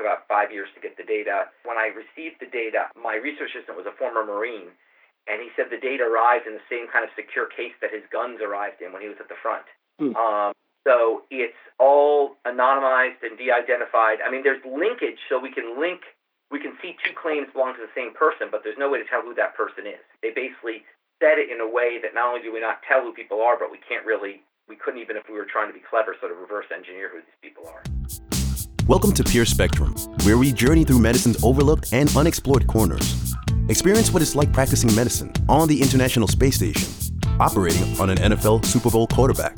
took about five years to get the data. When I received the data, my research assistant was a former Marine, and he said the data arrived in the same kind of secure case that his guns arrived in when he was at the front. Mm. Um, so it's all anonymized and de-identified. I mean, there's linkage, so we can link. We can see two claims belong to the same person, but there's no way to tell who that person is. They basically said it in a way that not only do we not tell who people are, but we can't really, we couldn't even if we were trying to be clever, sort of reverse engineer who these people are. Welcome to Pure Spectrum, where we journey through medicine's overlooked and unexplored corners. Experience what it's like practicing medicine on the International Space Station, operating on an NFL Super Bowl quarterback,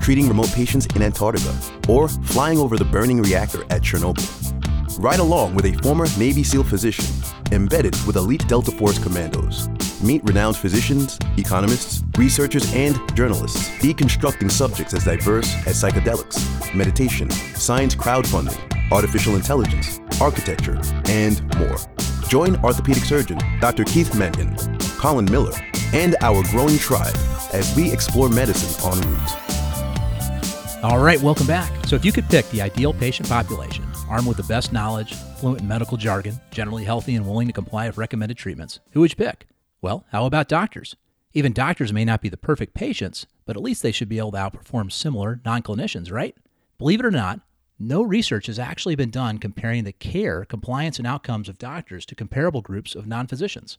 treating remote patients in Antarctica, or flying over the burning reactor at Chernobyl. Ride along with a former Navy SEAL physician embedded with elite Delta Force commandos. Meet renowned physicians, economists, researchers, and journalists deconstructing subjects as diverse as psychedelics, meditation, science crowdfunding, artificial intelligence, architecture, and more. Join orthopedic surgeon Dr. Keith Mangan, Colin Miller, and our growing tribe as we explore medicine en route. All right, welcome back. So, if you could pick the ideal patient population, armed with the best knowledge, fluent in medical jargon, generally healthy and willing to comply with recommended treatments, who would you pick? Well, how about doctors? Even doctors may not be the perfect patients, but at least they should be able to outperform similar non clinicians, right? Believe it or not, no research has actually been done comparing the care, compliance, and outcomes of doctors to comparable groups of non physicians.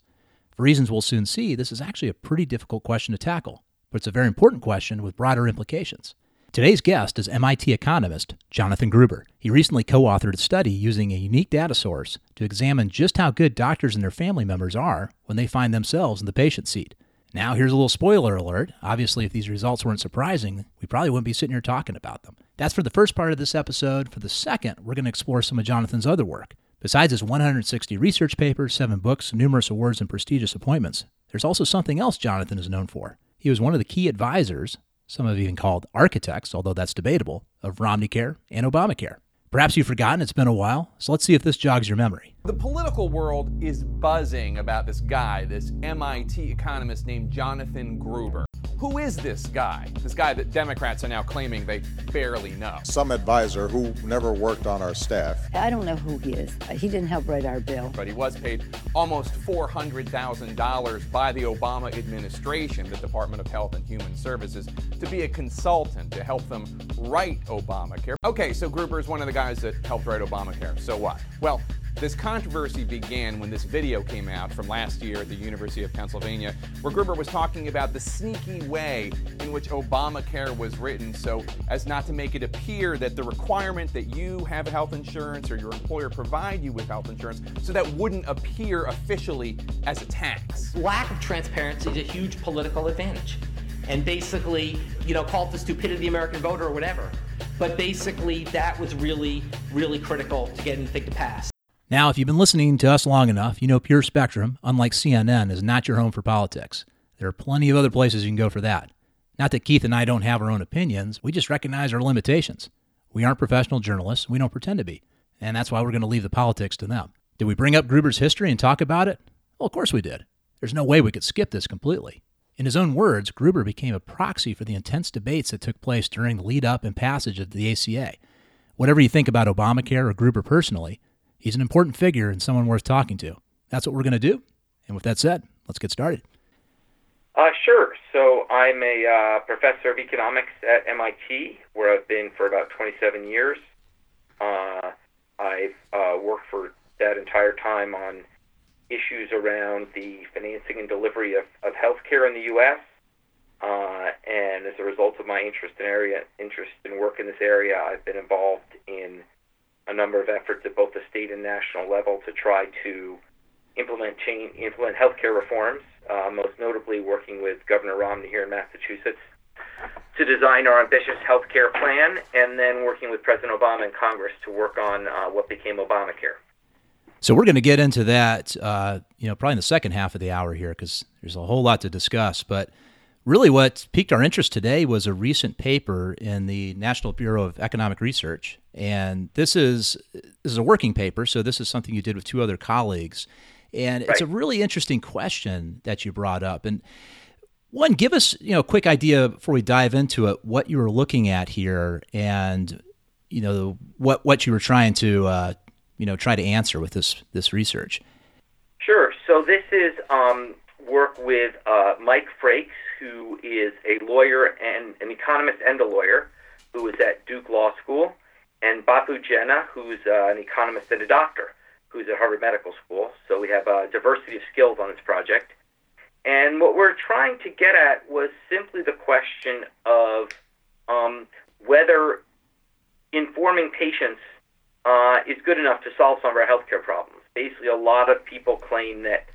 For reasons we'll soon see, this is actually a pretty difficult question to tackle, but it's a very important question with broader implications. Today's guest is MIT economist Jonathan Gruber. He recently co authored a study using a unique data source to examine just how good doctors and their family members are when they find themselves in the patient seat. Now, here's a little spoiler alert. Obviously, if these results weren't surprising, we probably wouldn't be sitting here talking about them. That's for the first part of this episode. For the second, we're going to explore some of Jonathan's other work. Besides his 160 research papers, seven books, numerous awards, and prestigious appointments, there's also something else Jonathan is known for. He was one of the key advisors, some have even called architects, although that's debatable, of Romneycare and Obamacare. Perhaps you've forgotten, it's been a while, so let's see if this jogs your memory. The political world is buzzing about this guy, this MIT economist named Jonathan Gruber. Who is this guy? This guy that Democrats are now claiming they barely know. Some advisor who never worked on our staff. I don't know who he is. He didn't help write our bill. But he was paid almost $400,000 by the Obama administration, the Department of Health and Human Services, to be a consultant to help them write Obamacare. Okay, so Gruber is one of the guys that helped write Obamacare. So what? Well, this controversy began when this video came out from last year at the University of Pennsylvania, where Gruber was talking about the sneaky way in which Obamacare was written so as not to make it appear that the requirement that you have health insurance or your employer provide you with health insurance so that wouldn't appear officially as a tax. Lack of transparency is a huge political advantage. And basically, you know, call it the stupidity of the American voter or whatever. But basically, that was really, really critical to get anything to pass. Now, if you've been listening to us long enough, you know Pure Spectrum, unlike CNN, is not your home for politics. There are plenty of other places you can go for that. Not that Keith and I don't have our own opinions, we just recognize our limitations. We aren't professional journalists, we don't pretend to be. And that's why we're going to leave the politics to them. Did we bring up Gruber's history and talk about it? Well, of course we did. There's no way we could skip this completely. In his own words, Gruber became a proxy for the intense debates that took place during the lead up and passage of the ACA. Whatever you think about Obamacare or Gruber personally, He's an important figure and someone worth talking to. That's what we're going to do. And with that said, let's get started. Uh, sure. So I'm a uh, professor of economics at MIT, where I've been for about 27 years. Uh, I've uh, worked for that entire time on issues around the financing and delivery of, of healthcare in the U.S. Uh, and as a result of my interest in area interest in work in this area, I've been involved in a number of efforts at both the state and national level to try to implement change, implement healthcare reforms. Uh, most notably, working with Governor Romney here in Massachusetts to design our ambitious healthcare plan, and then working with President Obama and Congress to work on uh, what became Obamacare. So we're going to get into that, uh, you know, probably in the second half of the hour here, because there's a whole lot to discuss. But really, what piqued our interest today was a recent paper in the National Bureau of Economic Research and this is this is a working paper, so this is something you did with two other colleagues. And right. it's a really interesting question that you brought up. And one, give us you know a quick idea before we dive into it what you were looking at here, and you know what what you were trying to uh, you know try to answer with this this research? Sure. So this is um, work with uh, Mike Frakes, who is a lawyer and an economist and a lawyer, who is at Duke Law School, and Bapu Jena, who's uh, an economist and a doctor, who's at Harvard Medical School. So we have a diversity of skills on this project. And what we're trying to get at was simply the question of um, whether informing patients uh, is good enough to solve some of our healthcare problems. Basically, a lot of people claim that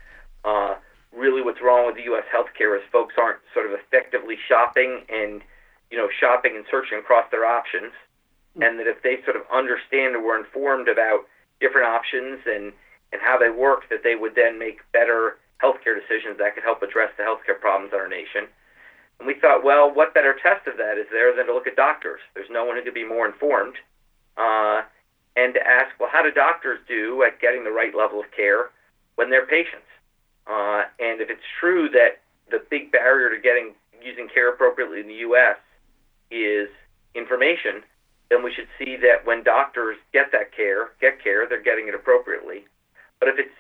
uh, really what's wrong with the U.S. healthcare is folks aren't sort of effectively shopping and you know shopping and searching across their options, and that if they sort of understand or were informed about different options and and how they work, that they would then make better healthcare decisions that could help address the healthcare problems in our nation. And we thought, well, what better test of that is there than to look at doctors? There's no one who could be more informed. Uh, and to ask, well, how do doctors do at getting the right level of care when they're patients? Uh, and if it's true that the big barrier to getting using care appropriately in the U.S. is information, then we should see that when doctors get that care, get care, they're getting it appropriately. But if it's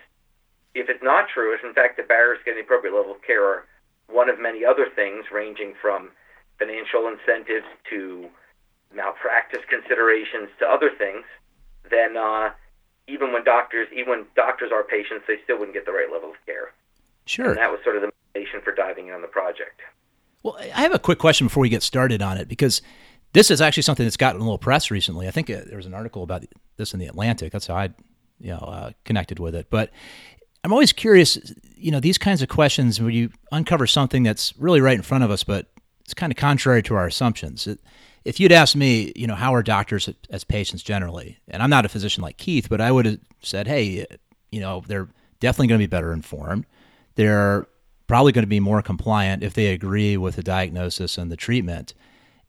if it's not true, if in fact the barriers to getting the appropriate level of care are one of many other things, ranging from financial incentives to malpractice considerations to other things, then uh, even when doctors, even when doctors are patients, they still wouldn't get the right level of care. Sure. And that was sort of the motivation for diving in on the project. Well, I have a quick question before we get started on it because this is actually something that's gotten a little press recently. I think uh, there was an article about this in the Atlantic. That's how I, you know, uh, connected with it. But I'm always curious, you know, these kinds of questions where you uncover something that's really right in front of us, but it's kind of contrary to our assumptions. It, if you'd asked me, you know, how are doctors as patients generally, and I'm not a physician like Keith, but I would have said, hey, you know, they're definitely going to be better informed. They're probably going to be more compliant if they agree with the diagnosis and the treatment.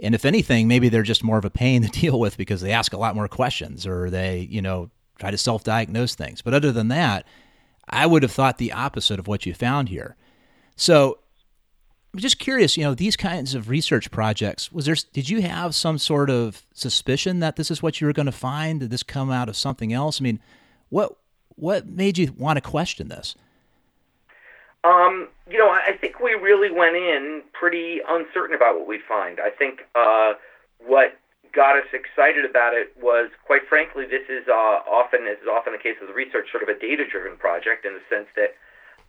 And if anything, maybe they're just more of a pain to deal with because they ask a lot more questions or they, you know, try to self diagnose things. But other than that, I would have thought the opposite of what you found here. So I'm just curious, you know, these kinds of research projects, was there did you have some sort of suspicion that this is what you were going to find? Did this come out of something else? I mean, what what made you want to question this? Um, you know, I think we really went in pretty uncertain about what we'd find. I think uh, what got us excited about it was, quite frankly, this is uh, often, as is often the case with research, sort of a data-driven project in the sense that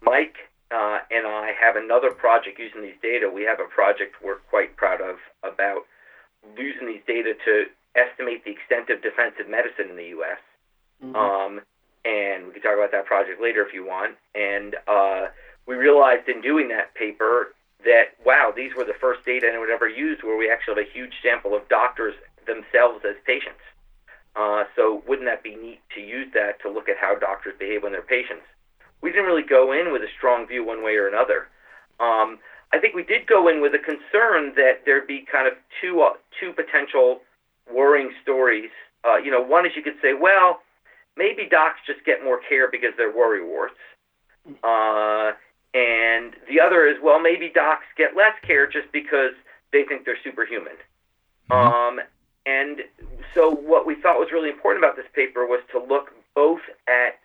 Mike uh, and I have another project using these data. We have a project we're quite proud of about using these data to estimate the extent of defensive medicine in the U.S. Mm-hmm. Um, and we can talk about that project later if you want. And uh, we realized in doing that paper that wow, these were the first data anyone ever used where we actually have a huge sample of doctors themselves as patients. Uh, so wouldn't that be neat to use that to look at how doctors behave when they're patients? We didn't really go in with a strong view one way or another. Um, I think we did go in with a concern that there'd be kind of two uh, two potential worrying stories. Uh, you know, one is you could say, well, maybe docs just get more care because they're worry warts, uh, and the other is, well, maybe docs get less care just because they think they're superhuman. Mm-hmm. Um, and so, what we thought was really important about this paper was to look both at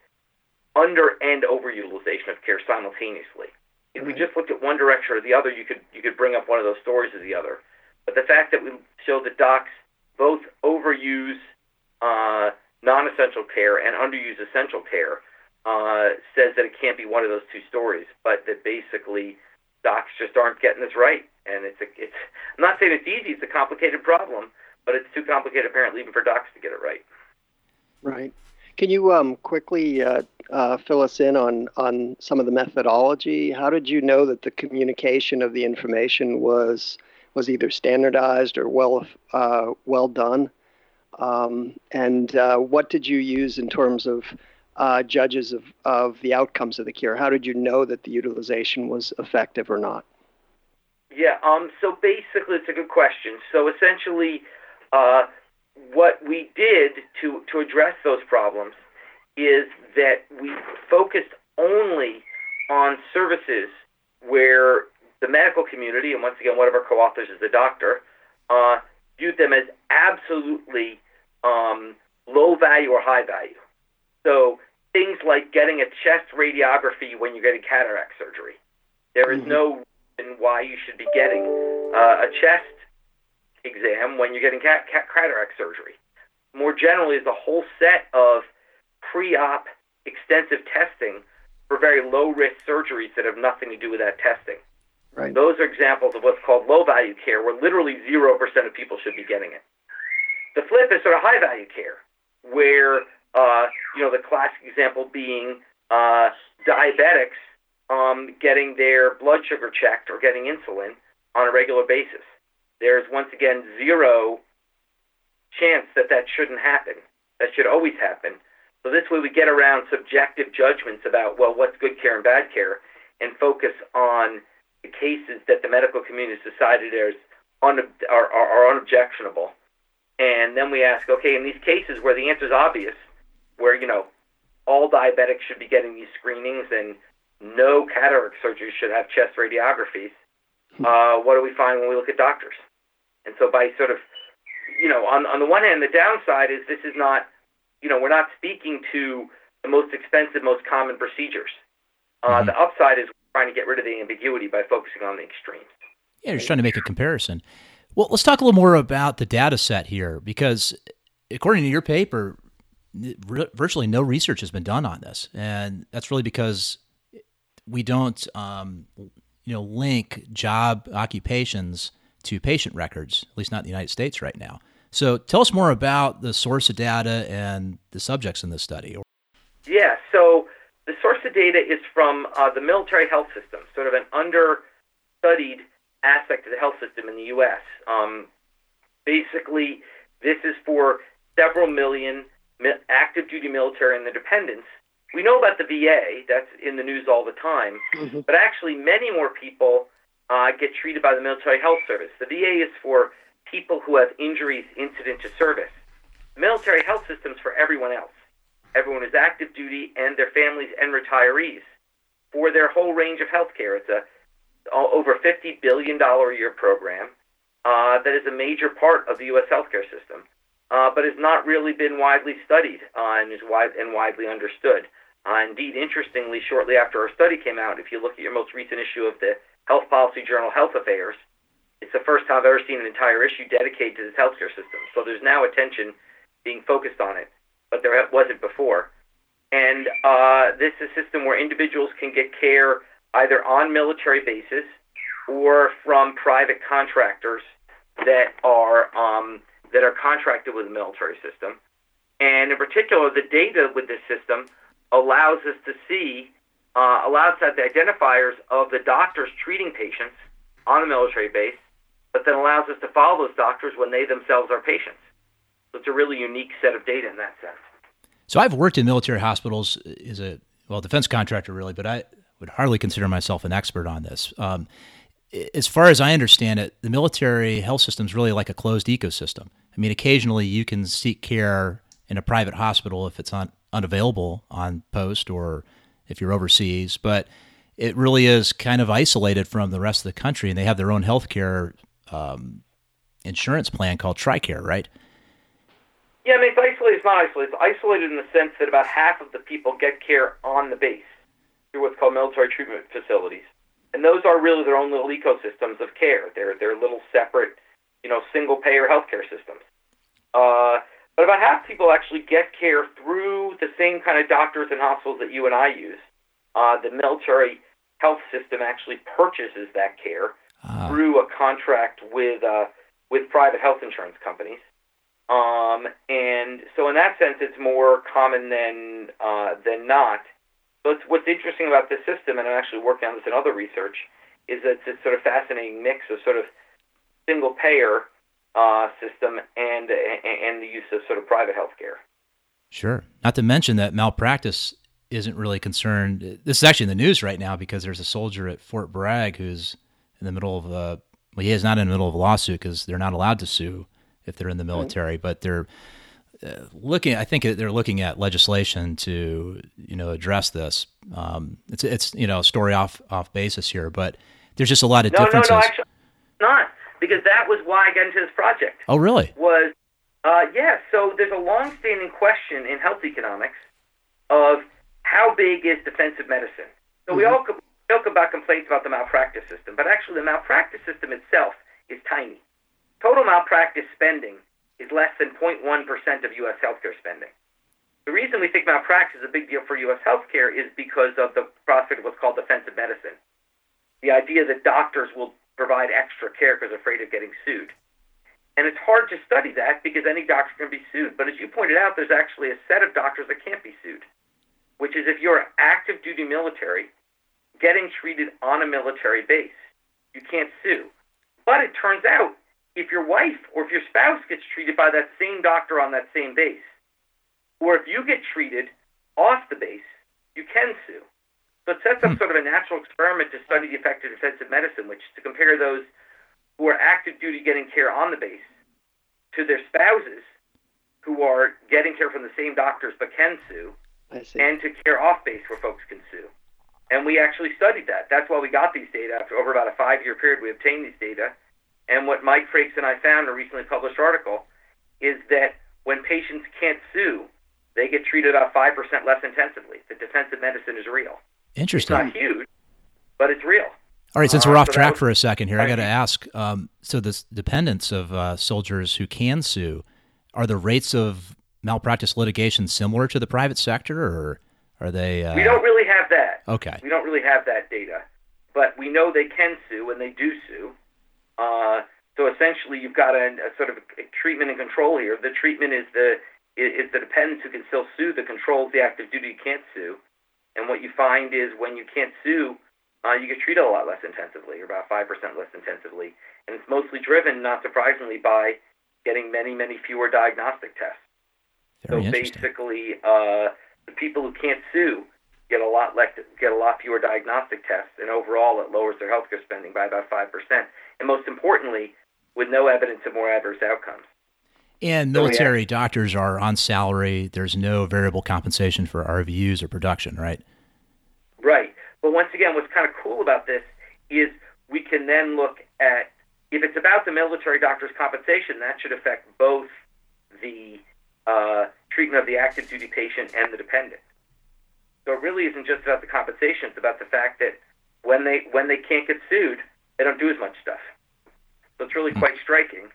under and overutilization of care simultaneously. If we just looked at one direction or the other, you could you could bring up one of those stories or the other. But the fact that we show that docs both overuse uh, non-essential care and underuse essential care uh, says that it can't be one of those two stories, but that basically docs just aren't getting this right. And it's a, it's I'm not saying it's easy; it's a complicated problem, but it's too complicated apparently even for docs to get it right. Right. Can you um, quickly uh, uh, fill us in on on some of the methodology? How did you know that the communication of the information was was either standardized or well uh, well done? Um, and uh, what did you use in terms of uh, judges of, of the outcomes of the cure? How did you know that the utilization was effective or not? Yeah, um, so basically, it's a good question. So essentially, uh, what we did to, to address those problems is that we focused only on services where the medical community, and once again, one of our co authors is a doctor, uh, viewed them as absolutely um, low value or high value. So things like getting a chest radiography when you're getting cataract surgery. There is no reason why you should be getting uh, a chest exam when you're getting cat- cat- cataract surgery. More generally, is a whole set of pre-op extensive testing for very low-risk surgeries that have nothing to do with that testing. Right. Those are examples of what's called low-value care, where literally zero percent of people should be getting it. The flip is sort of high-value care, where uh, you know the classic example being uh, diabetics um, getting their blood sugar checked or getting insulin on a regular basis. There's once again zero chance that that shouldn't happen. That should always happen. So this way we get around subjective judgments about well what's good care and bad care, and focus on the cases that the medical community has decided is un- are, are, are unobjectionable. And then we ask, okay, in these cases where the answer is obvious, where you know all diabetics should be getting these screenings and no cataract surgery should have chest radiographies. Uh, what do we find when we look at doctors? And so by sort of, you know, on on the one hand, the downside is this is not, you know, we're not speaking to the most expensive, most common procedures. Uh, The upside is we're trying to get rid of the ambiguity by focusing on the extremes. Yeah, you're just trying to make a comparison. Well, let's talk a little more about the data set here because, according to your paper, virtually no research has been done on this, and that's really because we don't, um, you know, link job occupations to patient records, at least not in the United States right now. So, tell us more about the source of data and the subjects in this study. Yeah, so the source of data is from uh, the military health system, sort of an understudied aspect of the health system in the U.S. Um, basically, this is for several million active duty military and their dependents. We know about the VA, that's in the news all the time, but actually, many more people uh, get treated by the military health service. The VA is for people who have injuries incident to service. The military health system is for everyone else everyone who's active duty and their families and retirees for their whole range of health care. It's a over $50 billion a year program uh, that is a major part of the U.S. healthcare system, uh, but has not really been widely studied uh, and is wide and widely understood. Uh, indeed, interestingly, shortly after our study came out, if you look at your most recent issue of the Health Policy Journal Health Affairs, it's the first time I've ever seen an entire issue dedicated to this healthcare system. So there's now attention being focused on it but there wasn't before. And uh, this is a system where individuals can get care either on military bases or from private contractors that are um, that are contracted with the military system. And in particular, the data with this system allows us to see uh, allows us to have the identifiers of the doctors treating patients on a military base, but then allows us to follow those doctors when they themselves are patients. So it's a really unique set of data in that sense. So I've worked in military hospitals as a well defense contractor, really, but I would hardly consider myself an expert on this. Um, as far as I understand it, the military health system is really like a closed ecosystem. I mean, occasionally you can seek care in a private hospital if it's on, unavailable on post or if you're overseas, but it really is kind of isolated from the rest of the country, and they have their own healthcare um, insurance plan called TRICARE, right? Yeah, I mean, it's isolated. It's not isolated. It's isolated in the sense that about half of the people get care on the base through what's called military treatment facilities, and those are really their own little ecosystems of care. They're they're little separate, you know, single payer healthcare systems. Uh, but about half people actually get care through the same kind of doctors and hospitals that you and I use. Uh, the military health system actually purchases that care Ah. through a contract with uh, with private health insurance companies. Um, and so, in that sense, it's more common than uh, than not. But what's interesting about this system, and I'm actually working on this in other research, is that it's a sort of fascinating mix of sort of single payer uh, system and and the use of sort of private healthcare. Sure. Not to mention that malpractice isn't really concerned. This is actually in the news right now because there's a soldier at Fort Bragg who's in the middle of a well, he is not in the middle of a lawsuit because they're not allowed to sue if they're in the military, but they're uh, looking. I think they're looking at legislation to you know address this. Um, it's it's you know a story off off basis here, but there's just a lot of No, no, differences. no, actually, not because that was why I got into this project. oh, really? was uh, yeah. So there's a long-standing question in health economics of how big is defensive medicine? So mm-hmm. we all joke about complaints about the malpractice system, but actually the malpractice system itself is tiny. Total malpractice spending is less than 0.1% of U.S. healthcare spending. The reason we think malpractice is a big deal for U.S. healthcare is because of the prospect of what's called defensive medicine. The idea that doctors will provide extra care because afraid of getting sued. And it's hard to study that because any doctor can be sued. But as you pointed out, there's actually a set of doctors that can't be sued, which is if you're active duty military getting treated on a military base, you can't sue. But it turns out if your wife or if your spouse gets treated by that same doctor on that same base, or if you get treated off the base, you can sue. So it sets up hmm. sort of a natural experiment to study the effect of defensive medicine, which is to compare those who are active duty getting care on the base to their spouses who are getting care from the same doctors but can sue, and to care off base where folks can sue. And we actually studied that. That's why we got these data. After over about a five year period, we obtained these data. And what Mike Frakes and I found in a recently published article is that when patients can't sue, they get treated about 5% less intensively. The defensive medicine is real. Interesting. It's not huge, but it's real. All right, since we're uh, off so track was, for a second here, I got to ask. Um, so, the dependents of uh, soldiers who can sue, are the rates of malpractice litigation similar to the private sector, or are they? Uh... We don't really have that. Okay. We don't really have that data, but we know they can sue and they do sue. Uh, so essentially, you've got a, a sort of a treatment and control here. The treatment is the is the dependents who can still sue. The control is the active duty can't sue. And what you find is when you can't sue, uh, you get treated a lot less intensively, or about 5% less intensively. And it's mostly driven, not surprisingly, by getting many, many fewer diagnostic tests. Very so basically, uh, the people who can't sue get a lot less, get a lot fewer diagnostic tests, and overall, it lowers their healthcare spending by about five percent. And most importantly, with no evidence of more adverse outcomes. And military yeah. doctors are on salary. There's no variable compensation for RVUs or production, right? Right. But once again, what's kind of cool about this is we can then look at if it's about the military doctor's compensation, that should affect both the uh, treatment of the active duty patient and the dependent. So it really isn't just about the compensation; it's about the fact that when they when they can't get sued, they don't do as much stuff. So it's really hmm. quite striking.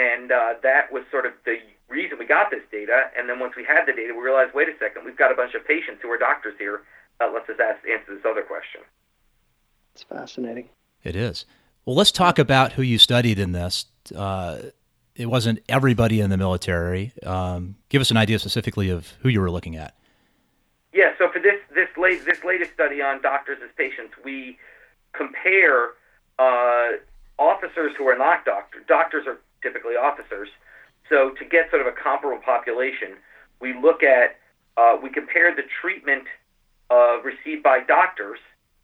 And uh, that was sort of the reason we got this data. And then once we had the data, we realized, wait a second, we've got a bunch of patients who are doctors here. Uh, let's just ask, answer this other question. It's fascinating. It is. Well, let's talk about who you studied in this. Uh, it wasn't everybody in the military. Um, give us an idea specifically of who you were looking at. Yeah. So for this this late this latest study on doctors as patients, we compare uh, officers who are not doctors. Doctors are typically officers. So to get sort of a comparable population, we look at uh, we compare the treatment uh, received by doctors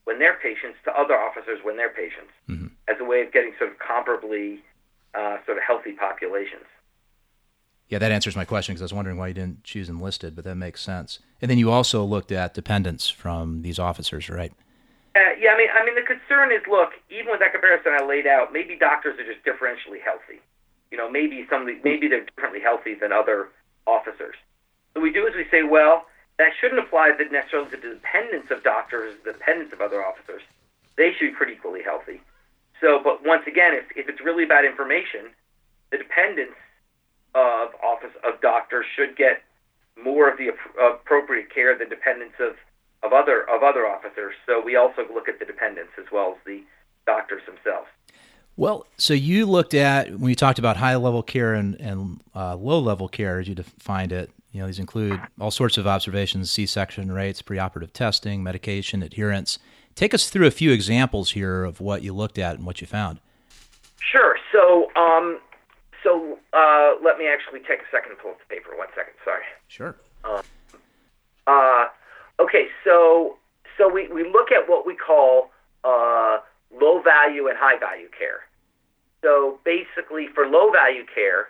when they're patients to other officers when they're patients, mm-hmm. as a way of getting sort of comparably uh, sort of healthy populations. Yeah, that answers my question because I was wondering why you didn't choose enlisted, but that makes sense. And then you also looked at dependents from these officers, right? Uh, yeah, I mean, I mean, the concern is, look, even with that comparison I laid out, maybe doctors are just differentially healthy. You know, maybe some maybe they're differently healthy than other officers. So we do is we say, well, that shouldn't apply to necessarily to the dependents of doctors, the dependents of other officers. They should be pretty equally healthy. So, but once again, if, if it's really about information, the dependents of office of doctors should get more of the appropriate care than dependents of, of other of other officers. So we also look at the dependents as well as the doctors themselves. Well, so you looked at when you talked about high level care and, and uh, low level care, as you defined it. You know, these include all sorts of observations: C-section rates, preoperative testing, medication adherence. Take us through a few examples here of what you looked at and what you found. Sure. So, um, so uh, let me actually take a second to pull up the paper. One second. Sorry. Sure. Um, uh, okay. So, so we, we look at what we call uh, low value and high value care. So basically, for low value care,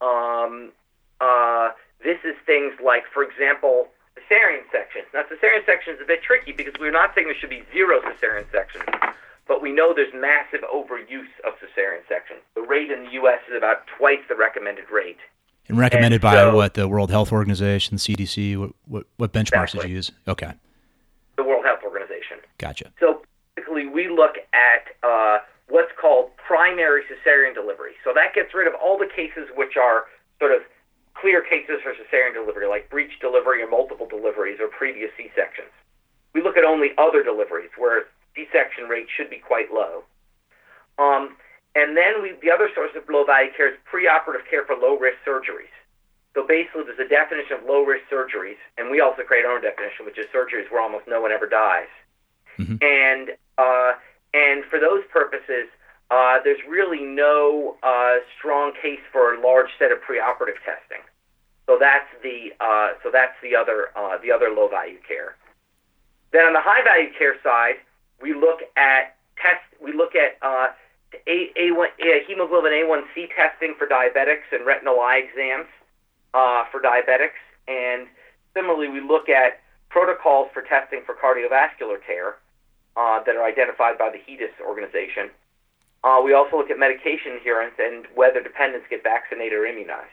um, uh, this is things like, for example, cesarean sections. Now, cesarean section is a bit tricky because we're not saying there should be zero cesarean sections, but we know there's massive overuse of cesarean sections. The rate in the U.S. is about twice the recommended rate. And recommended and by what the World Health Organization, CDC. What what, what benchmarks exactly. did you use? Okay. The World Health Organization. Gotcha. So we look at uh, what's called primary cesarean delivery. So that gets rid of all the cases which are sort of clear cases for cesarean delivery, like breech delivery or multiple deliveries or previous C sections. We look at only other deliveries where C section rate should be quite low. Um, and then we, the other source of low value care is preoperative care for low risk surgeries. So basically, there's a definition of low risk surgeries, and we also create our own definition, which is surgeries where almost no one ever dies. Mm-hmm. And uh, and for those purposes, uh, there's really no uh, strong case for a large set of preoperative testing. So that's the uh, so that's the other uh, the other low value care. Then on the high value care side, we look at test we look at uh, a, A1, a, hemoglobin A1C testing for diabetics and retinal eye exams uh, for diabetics, and similarly we look at protocols for testing for cardiovascular care uh, that are identified by the HEDIS organization. Uh, we also look at medication adherence and whether dependents get vaccinated or immunized.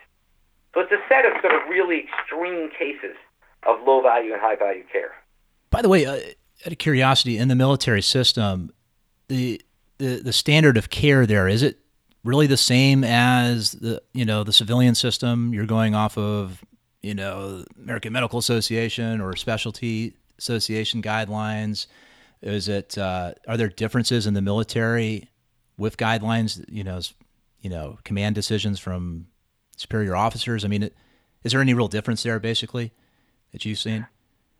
So it's a set of sort of really extreme cases of low value and high value care. By the way, uh, out of curiosity, in the military system, the, the the standard of care there is it really the same as the you know the civilian system? You're going off of you know American Medical Association or specialty association guidelines. Is it uh, are there differences in the military with guidelines? You know, you know, command decisions from superior officers. I mean, is there any real difference there, basically, that you've seen?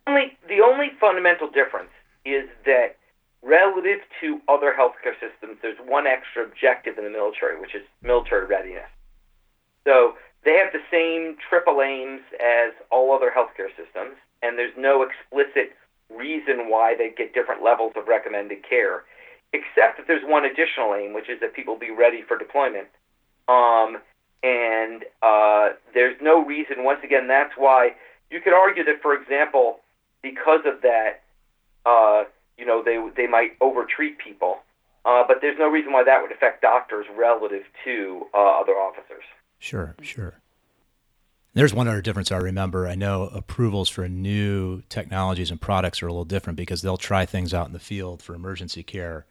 Only the only fundamental difference is that relative to other healthcare systems, there's one extra objective in the military, which is military readiness. So they have the same triple aims as all other healthcare systems, and there's no explicit reason why they get different levels of recommended care, except that there's one additional aim, which is that people be ready for deployment. Um, and uh, there's no reason, once again, that's why you could argue that, for example, because of that, uh, you know, they, they might overtreat people. Uh, but there's no reason why that would affect doctors relative to uh, other officers. Sure, sure. There's one other difference I remember. I know approvals for new technologies and products are a little different because they'll try things out in the field for emergency care.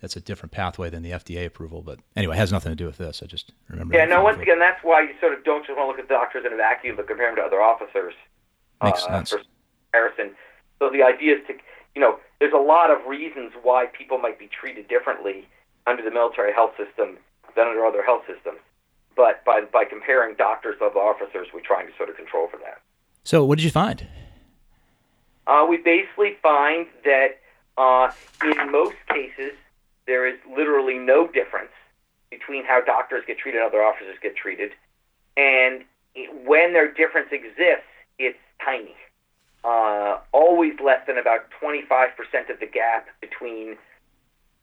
That's a different pathway than the FDA approval. But anyway, it has nothing to do with this. I just remember. Yeah, no, once again, that's why you sort of don't just want to look at doctors in a vacuum, but compare them to other officers. Makes uh, sense. For comparison. So the idea is to, you know, there's a lot of reasons why people might be treated differently under the military health system than under other health systems but by by comparing doctors of officers, we're trying to sort of control for that. So, what did you find? Uh, we basically find that uh, in most cases there is literally no difference between how doctors get treated and other officers get treated, and when their difference exists, it's tiny. Uh, always less than about 25% of the gap between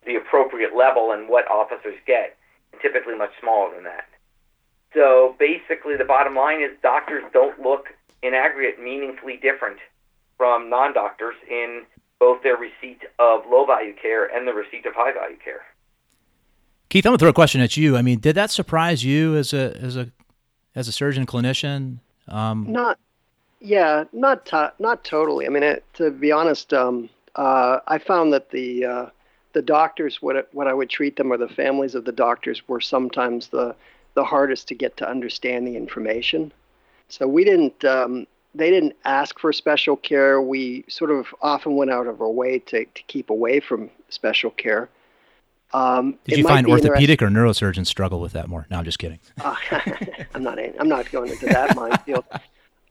the appropriate level and what officers get, and typically much smaller than that. So basically, the bottom line is doctors don't look in aggregate meaningfully different from non doctors in both their receipt of low value care and the receipt of high value care. Keith, I'm gonna throw a question at you. I mean, did that surprise you as a as a as a surgeon clinician? Um, not, yeah, not to, not totally. I mean, it, to be honest, um, uh, I found that the uh, the doctors, what what I would treat them, or the families of the doctors, were sometimes the the hardest to get to understand the information. So we didn't, um, they didn't ask for special care. We sort of often went out of our way to, to keep away from special care. Um, Did you find orthopedic or neurosurgeons struggle with that more? No, I'm just kidding. uh, I'm not. I'm not going into that minefield.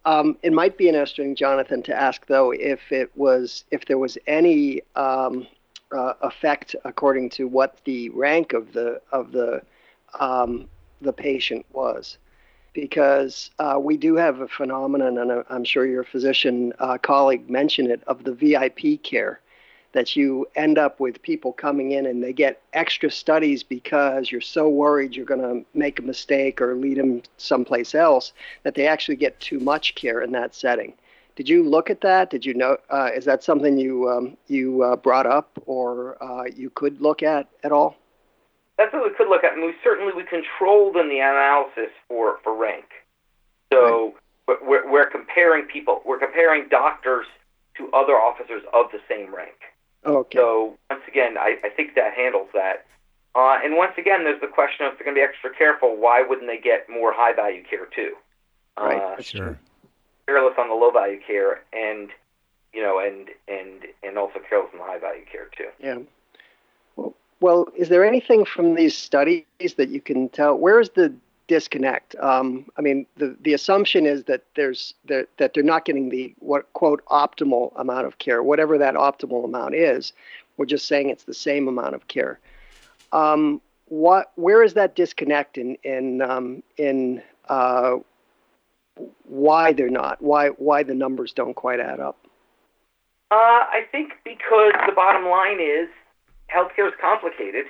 Um, it might be interesting, Jonathan, to ask though if it was if there was any um, uh, effect according to what the rank of the of the um, the patient was. Because uh, we do have a phenomenon, and I'm sure your physician uh, colleague mentioned it, of the VIP care that you end up with people coming in and they get extra studies because you're so worried you're going to make a mistake or lead them someplace else that they actually get too much care in that setting. Did you look at that? Did you know? Uh, is that something you um, you uh, brought up or uh, you could look at at all? That's what we could look at. And we certainly we controlled in the analysis for for rank. So right. we're, we're comparing people. We're comparing doctors to other officers of the same rank. Okay. So once again, I, I think that handles that. Uh, and once again, there's the question of if they're going to be extra careful, why wouldn't they get more high value care too? Right. Uh, that's Sure. true. careless on the low value care, and you know, and and and also careless on the high value care too. Yeah. Well, is there anything from these studies that you can tell? Where is the disconnect? Um, I mean, the, the assumption is that there's that, that they're not getting the what quote optimal amount of care, whatever that optimal amount is. We're just saying it's the same amount of care. Um, what? Where is that disconnect in in um, in uh, why they're not? Why why the numbers don't quite add up? Uh, I think because the bottom line is healthcare is complicated,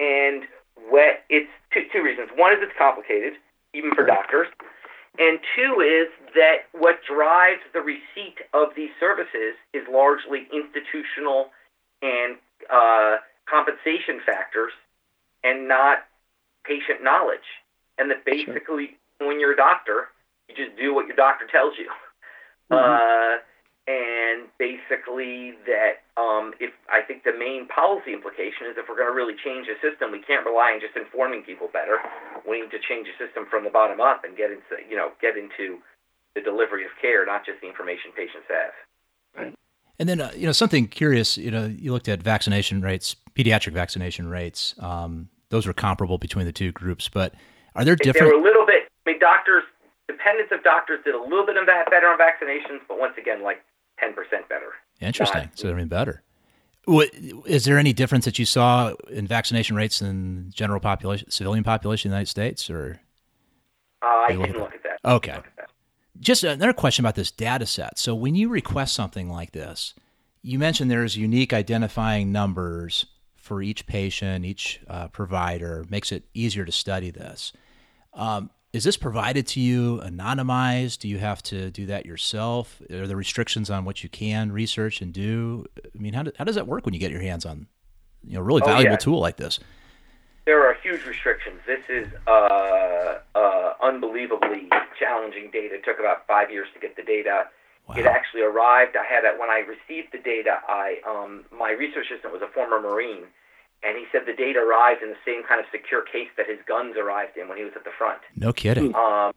and what it's two, two reasons. One is it's complicated, even for doctors, and two is that what drives the receipt of these services is largely institutional and uh, compensation factors, and not patient knowledge. And that basically, when you're a doctor, you just do what your doctor tells you. Uh, and basically that um, if I think the main policy implication is if we're going to really change the system, we can't rely on just informing people better. We need to change the system from the bottom up and get into you know get into the delivery of care, not just the information patients have. And then, uh, you know, something curious, you know, you looked at vaccination rates, pediatric vaccination rates. Um, those were comparable between the two groups, but are there different? They were a little bit. I mean, doctors, dependents of doctors did a little bit of that better on vaccinations, but once again, like ten percent better. Interesting. not- So they're even better. What, is there any difference that you saw in vaccination rates in general population, civilian population in the United States, or Uh, I didn't at look at that. Okay. At that. just another question about this data set? So when you request something like this, you mentioned there's unique identifying numbers for each patient, each uh, provider, makes it easier to study this. Um, is this provided to you anonymized? Do you have to do that yourself? Are there restrictions on what you can research and do? I mean, how, do, how does that work when you get your hands on, you know, a really Oh, valuable yeah. tool like this? There are huge restrictions. This is uh, uh, unbelievably challenging data. It took about five years to get the data. It actually arrived. I had it when I received the data. I um, my research assistant was a former Marine, and he said the data arrived in the same kind of secure case that his guns arrived in when he was at the front. No kidding. Um,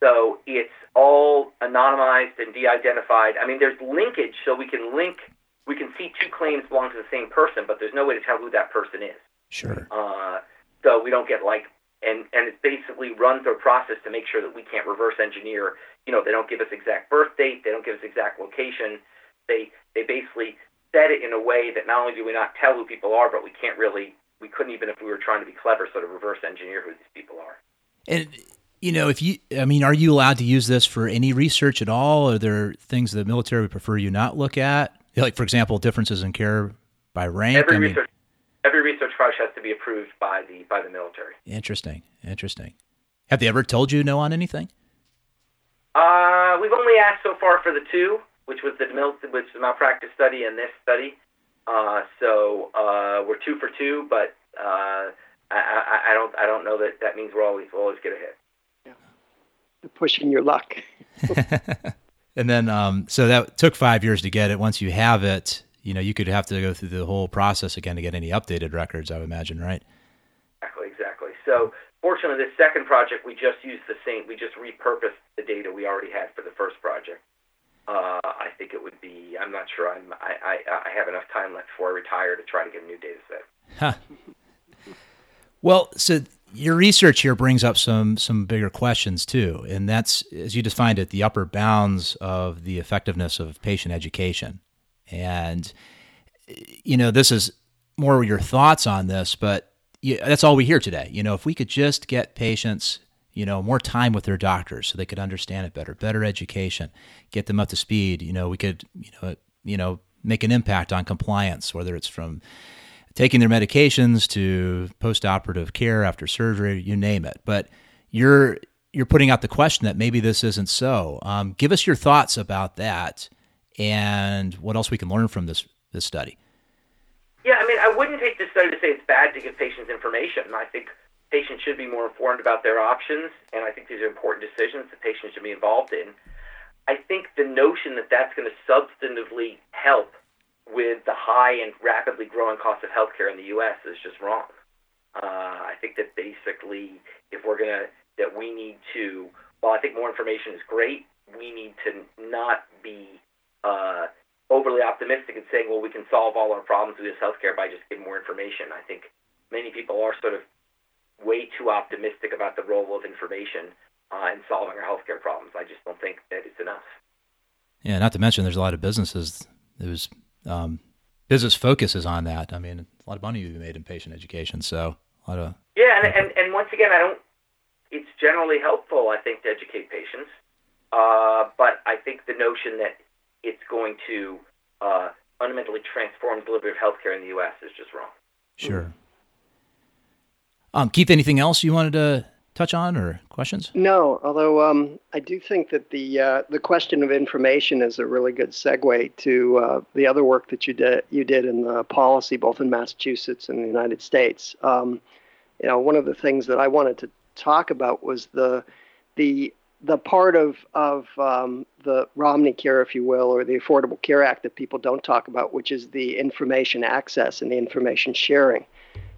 so it's all anonymized and de-identified. I mean, there's linkage, so we can link. We can see two claims belong to the same person, but there's no way to tell who that person is. Sure. Uh, so we don't get like, and and it's basically run through a process to make sure that we can't reverse engineer. You know, they don't give us exact birth date, they don't give us exact location. They they basically set it in a way that not only do we not tell who people are, but we can't really, we couldn't even if we were trying to be clever, sort of reverse engineer who these people are. And you know, if you, I mean, are you allowed to use this for any research at all? Are there things the military would prefer you not look at? Like, for example, differences in care by rank. Every I mean, research every research project has to be approved by the by the military. interesting, interesting. Have they ever told you no on anything? Uh, we've only asked so far for the two, which was the mil- which the malpractice study and this study. Uh, so uh, we're two for two, but uh, I, I, I don't I don't know that that means we're always we'll always get a hit. Yeah. You're Pushing your luck. And then, um, so that took five years to get it. Once you have it, you know, you could have to go through the whole process again to get any updated records. I would imagine, right? Exactly, exactly. So fortunately, this second project we just used the same. We just repurposed the data we already had for the first project. Uh, I think it would be. I'm not sure. I'm. I, I, I have enough time left before I retire to try to get a new data set. Huh. Well, so your research here brings up some some bigger questions too, and that's as you defined it, the upper bounds of the effectiveness of patient education. And you know, this is more your thoughts on this, but that's all we hear today. You know, if we could just get patients, you know, more time with their doctors so they could understand it better, better education, get them up to speed, you know, we could, you know, you know, make an impact on compliance, whether it's from taking their medications to post-operative care after surgery, you name it. But you're you're putting out the question that maybe this isn't so. Um, give us your thoughts about that, and what else we can learn from this this study. Yeah, I mean, I wouldn't take this study to say it's bad to give patients information. I think patients should be more informed about their options, and I think these are important decisions that patients should be involved in. I think the notion that that's going to substantively help with the high and rapidly growing cost of healthcare in the U.S. is just wrong. Uh, I think that basically, if we're gonna, that we need to. Well, I think more information is great, we need to not be uh, overly optimistic and saying, well, we can solve all our problems with this healthcare by just giving more information. I think many people are sort of way too optimistic about the role of information uh, in solving our healthcare problems. I just don't think that it's enough. Yeah, not to mention there's a lot of businesses whose um, business focuses on that. I mean, a lot of money be made in patient education. So a lot of yeah, and, and, and once again, I don't. It's generally helpful, I think, to educate patients. Uh, but I think the notion that it's going to uh, fundamentally transform delivery of healthcare in the U.S. is just wrong. Sure. Um, Keith, anything else you wanted to touch on or questions? No, although um, I do think that the uh, the question of information is a really good segue to uh, the other work that you did you did in the policy, both in Massachusetts and the United States. Um, you know, one of the things that I wanted to talk about was the the the part of of um, the Romney Care, if you will, or the Affordable Care Act that people don't talk about, which is the information access and the information sharing.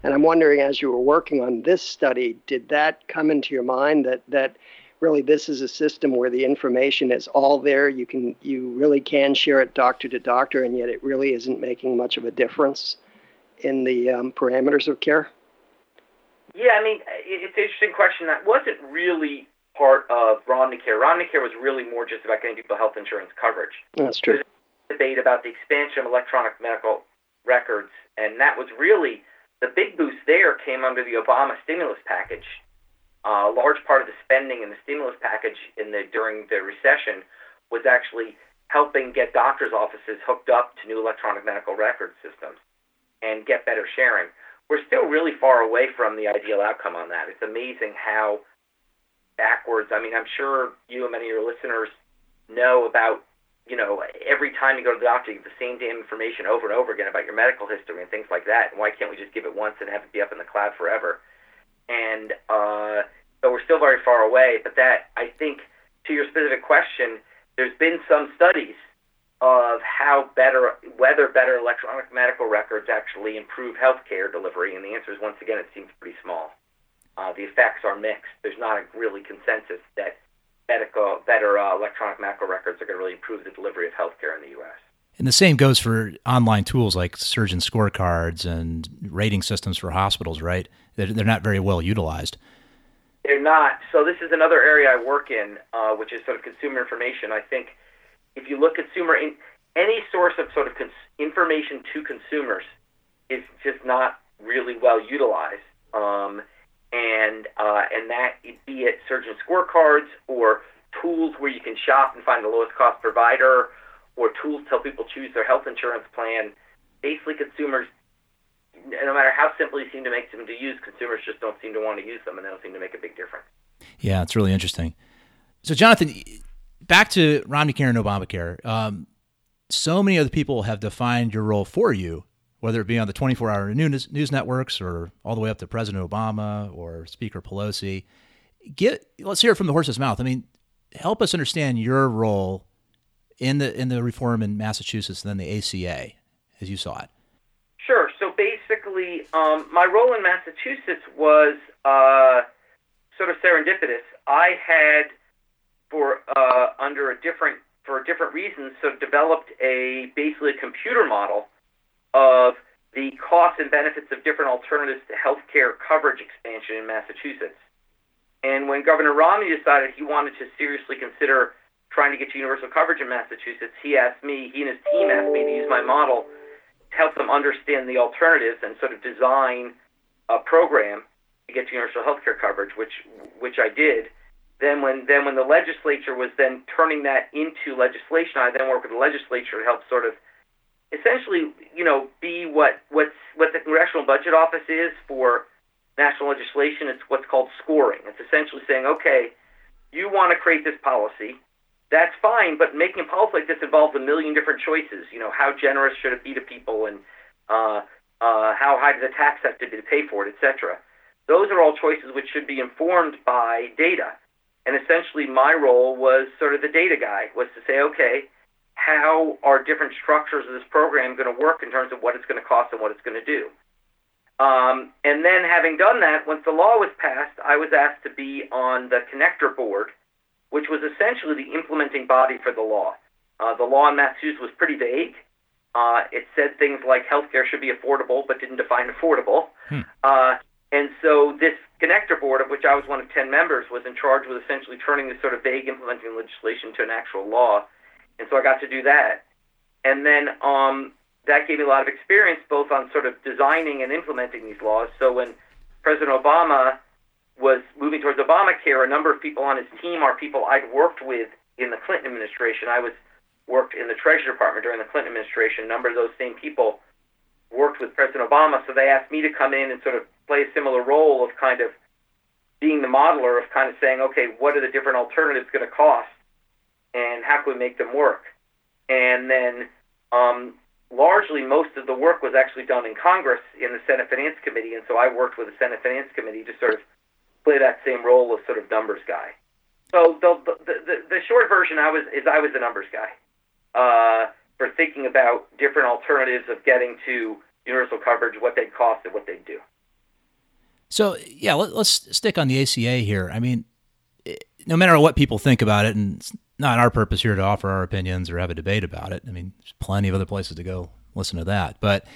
And I'm wondering, as you were working on this study, did that come into your mind that that really this is a system where the information is all there? You can you really can share it doctor to doctor, and yet it really isn't making much of a difference in the um, parameters of care. Yeah, I mean, it's an interesting question. That wasn't really part of Romney Care. Romney Care was really more just about getting people health insurance coverage. That's true. There's debate about the expansion of electronic medical records, and that was really the big boost there came under the Obama stimulus package. Uh, a large part of the spending in the stimulus package in the during the recession was actually helping get doctors' offices hooked up to new electronic medical record systems and get better sharing. We're still really far away from the ideal outcome on that. It's amazing how backwards. I mean, I'm sure you and many of your listeners know about, you know, every time you go to the doctor, you get the same damn information over and over again about your medical history and things like that. And why can't we just give it once and have it be up in the cloud forever? And uh, so we're still very far away. But that, I think, to your specific question, there's been some studies of how better, whether better electronic medical records actually improve healthcare delivery. And the answer is, once again, it seems pretty small uh, the effects are mixed. There's not a really consensus that medical, better uh, electronic medical records are going to really improve the delivery of healthcare in the U.S. And the same goes for online tools like surgeon scorecards and rating systems for hospitals, right? They're, they're not very well utilized. They're not. So this is another area I work in, uh, which is sort of consumer information. I think if you look at consumer in any source of sort of cons- information to consumers is just not really well utilized. Um, and uh, and that be it surgeon scorecards or tools where you can shop and find the lowest cost provider, or tools to help people choose their health insurance plan. Basically, consumers, no matter how simple you seem to make them to use, consumers just don't seem to want to use them, and they don't seem to make a big difference. Yeah, it's really interesting. So, Jonathan, back to Romney Care and Obamacare. Um, so many other people have defined your role for you whether it be on the 24 hour news, news networks or all the way up to President Obama or Speaker Pelosi. Get let's hear it from the horse's mouth. I mean, help us understand your role in the in the reform in Massachusetts and then the ACA as you saw it. Sure. So basically, um, my role in Massachusetts was uh, sort of serendipitous. I had, for uh, under a different for different reasons, so developed a basically a computer model of the costs and benefits of different alternatives to health care coverage expansion in Massachusetts. And when Governor Romney decided he wanted to seriously consider trying to get universal coverage in Massachusetts, he asked me, he and his team asked me to use my model to help them understand the alternatives and sort of design a program to get universal health care coverage, which which I did. Then when then when the legislature was then turning that into legislation, I then worked with the legislature to help sort of essentially, you know, be what what's what the Congressional Budget Office is for national legislation. It's what's called scoring. It's essentially saying, okay, you want to create this policy. That's fine, but making a policy like this involves a million different choices. You know, how generous should it be to people, and uh, uh, how high does the tax have to be to pay for it, etc. Those are all choices which should be informed by data. And essentially, my role was sort of the data guy, was to say, okay, how are different structures of this program going to work in terms of what it's going to cost and what it's going to do. Um, and then, having done that, once the law was passed, I was asked to be on the connector board, which was essentially the implementing body for the law. Uh, the law in Massachusetts was pretty vague. Uh, it said things like healthcare should be affordable, but didn't define affordable. Hmm. Uh, and so this connector board, of which I was one of 10 members, was in charge with essentially turning this sort of vague implementing legislation to an actual law. And so I got to do that. And then um, that gave me a lot of experience both on sort of designing and implementing these laws. So when President Obama was moving towards Obamacare, a number of people on his team are people I'd worked with in the Clinton administration. I was worked in the Treasury Department during the Clinton administration. A number of those same people worked with President Obama, so they asked me to come in and sort of play a similar role of kind of being the modeler of kind of saying, okay, what are the different alternatives going to cost, and how can we make them work? And then, um, largely, most of the work was actually done in Congress in the Senate Finance Committee, and so I worked with the Senate Finance Committee to sort of play that same role of sort of numbers guy. So the the, the, the short version I was is I was the numbers guy uh, for thinking about different alternatives of getting to universal coverage, what they'd cost, and what they'd do. So yeah, let, us stick on the ACA here. I mean, no matter what people think about it, and not our purpose here to offer our opinions or have a debate about it. I mean, there's plenty of other places to go listen to that, but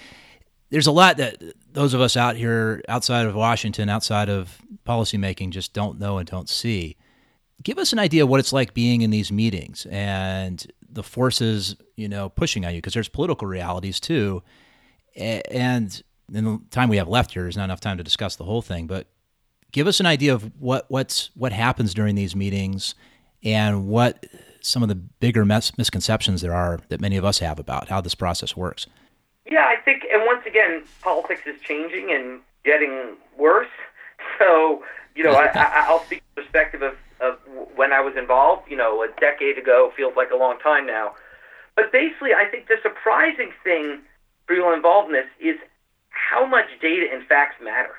there's a lot that those of us out here outside of Washington, outside of policymaking, just don't know and don't see. Give us an idea of what it's like being in these meetings and the forces, you know, pushing on you, because there's political realities too. And in the time we have left here, there's not enough time to discuss the whole thing, but give us an idea of what what's what happens during these meetings and what some of the bigger mis- misconceptions there are that many of us have about how this process works. Yeah, I think, and once again, politics is changing and getting worse. So, you know, I, will speak from the perspective of, of when I was involved. You know, a decade ago feels like a long time now. But basically, I think the surprising thing for people involved in this is how much data and facts matter.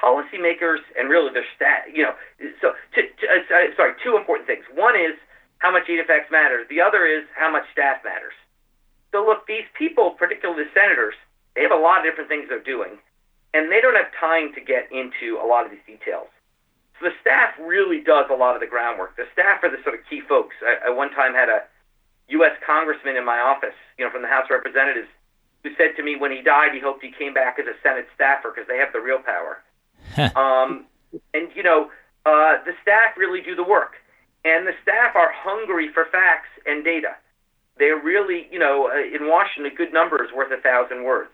Policymakers and really their staff, you know, so to, to, uh, sorry, two important things. One is how much data facts matter. The other is how much staff matters. So look, these people, particularly the senators, they have a lot of different things they're doing, and they don't have time to get into a lot of these details. So the staff really does a lot of the groundwork. The staff are the sort of key folks. I, I one time had a U.S. congressman in my office, you know, from the House of Representatives, who said to me when he died he hoped he came back as a Senate staffer because they have the real power. Um, and you know, uh, the staff really do the work, and the staff are hungry for facts and data. They're really, you know, uh, in Washington, a good number is worth a thousand words.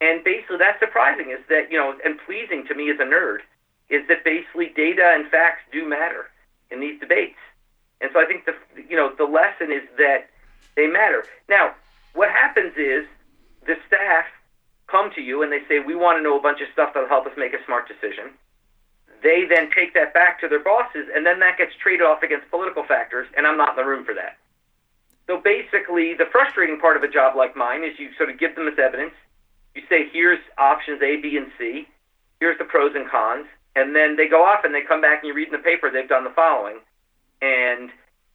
And basically, that's surprising is that, you know, and pleasing to me as a nerd, is that basically data and facts do matter in these debates. And so I think the, you know, the lesson is that they matter. Now, what happens is the staff come to you and they say, We want to know a bunch of stuff that'll help us make a smart decision. They then take that back to their bosses, and then that gets traded off against political factors, and I'm not in the room for that. So basically, the frustrating part of a job like mine is you sort of give them this evidence. You say, Here's options A, B, and C. Here's the pros and cons. And then they go off and they come back and you read in the paper they've done the following. And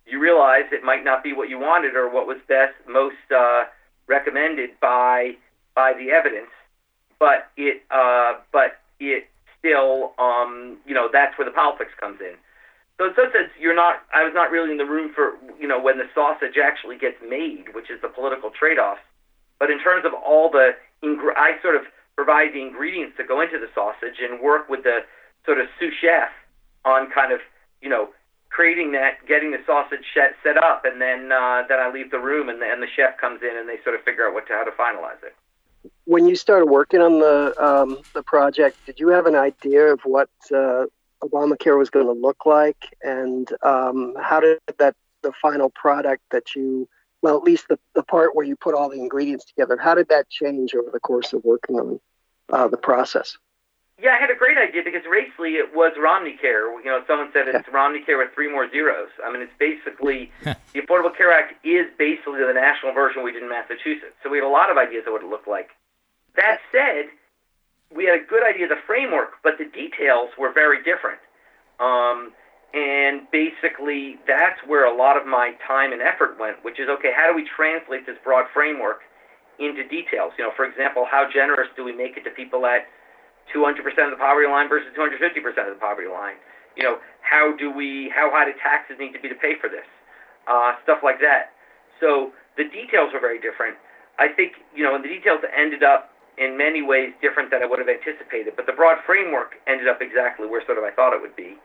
you realize it might not be what you wanted or what was best, most. Uh, recommended by by the evidence, but it uh, but it still um, you know that's where the politics comes in. So in some sense, you're not. I was not really in the room for you know when the sausage actually gets made, which is the political trade-offs. But in terms of all the, ing- I sort of provide the ingredients that go into the sausage and work with the sort of sous chef on kind of you know creating that, getting the sausage set up, and then uh, then I leave the room, and the, and the chef comes in, and they sort of figure out what to, how to finalize it. When you started working on the um, the project, did you have an idea of what uh, Obamacare was going to look like, and um, how did that the final product that you well, at least the, the part where you put all the ingredients together, how did that change over the course of working on uh, the process? Yeah, I had a great idea because racially it was Romneycare. You know, someone said it's Romneycare with three more zeros. I mean, it's basically the Affordable Care Act is basically the national version we did in Massachusetts. So we had a lot of ideas of what it looked like. That said, we had a good idea of the framework, but the details were very different. Um, And basically, that's where a lot of my time and effort went, which is okay, how do we translate this broad framework into details? You know, for example, how generous do we make it to people at 200% of the poverty line versus 250% of the poverty line? You know, how do we, how high do taxes need to be to pay for this? Uh, stuff like that. So the details are very different. I think, you know, and the details ended up in many ways different than I would have anticipated, but the broad framework ended up exactly where sort of I thought it would be.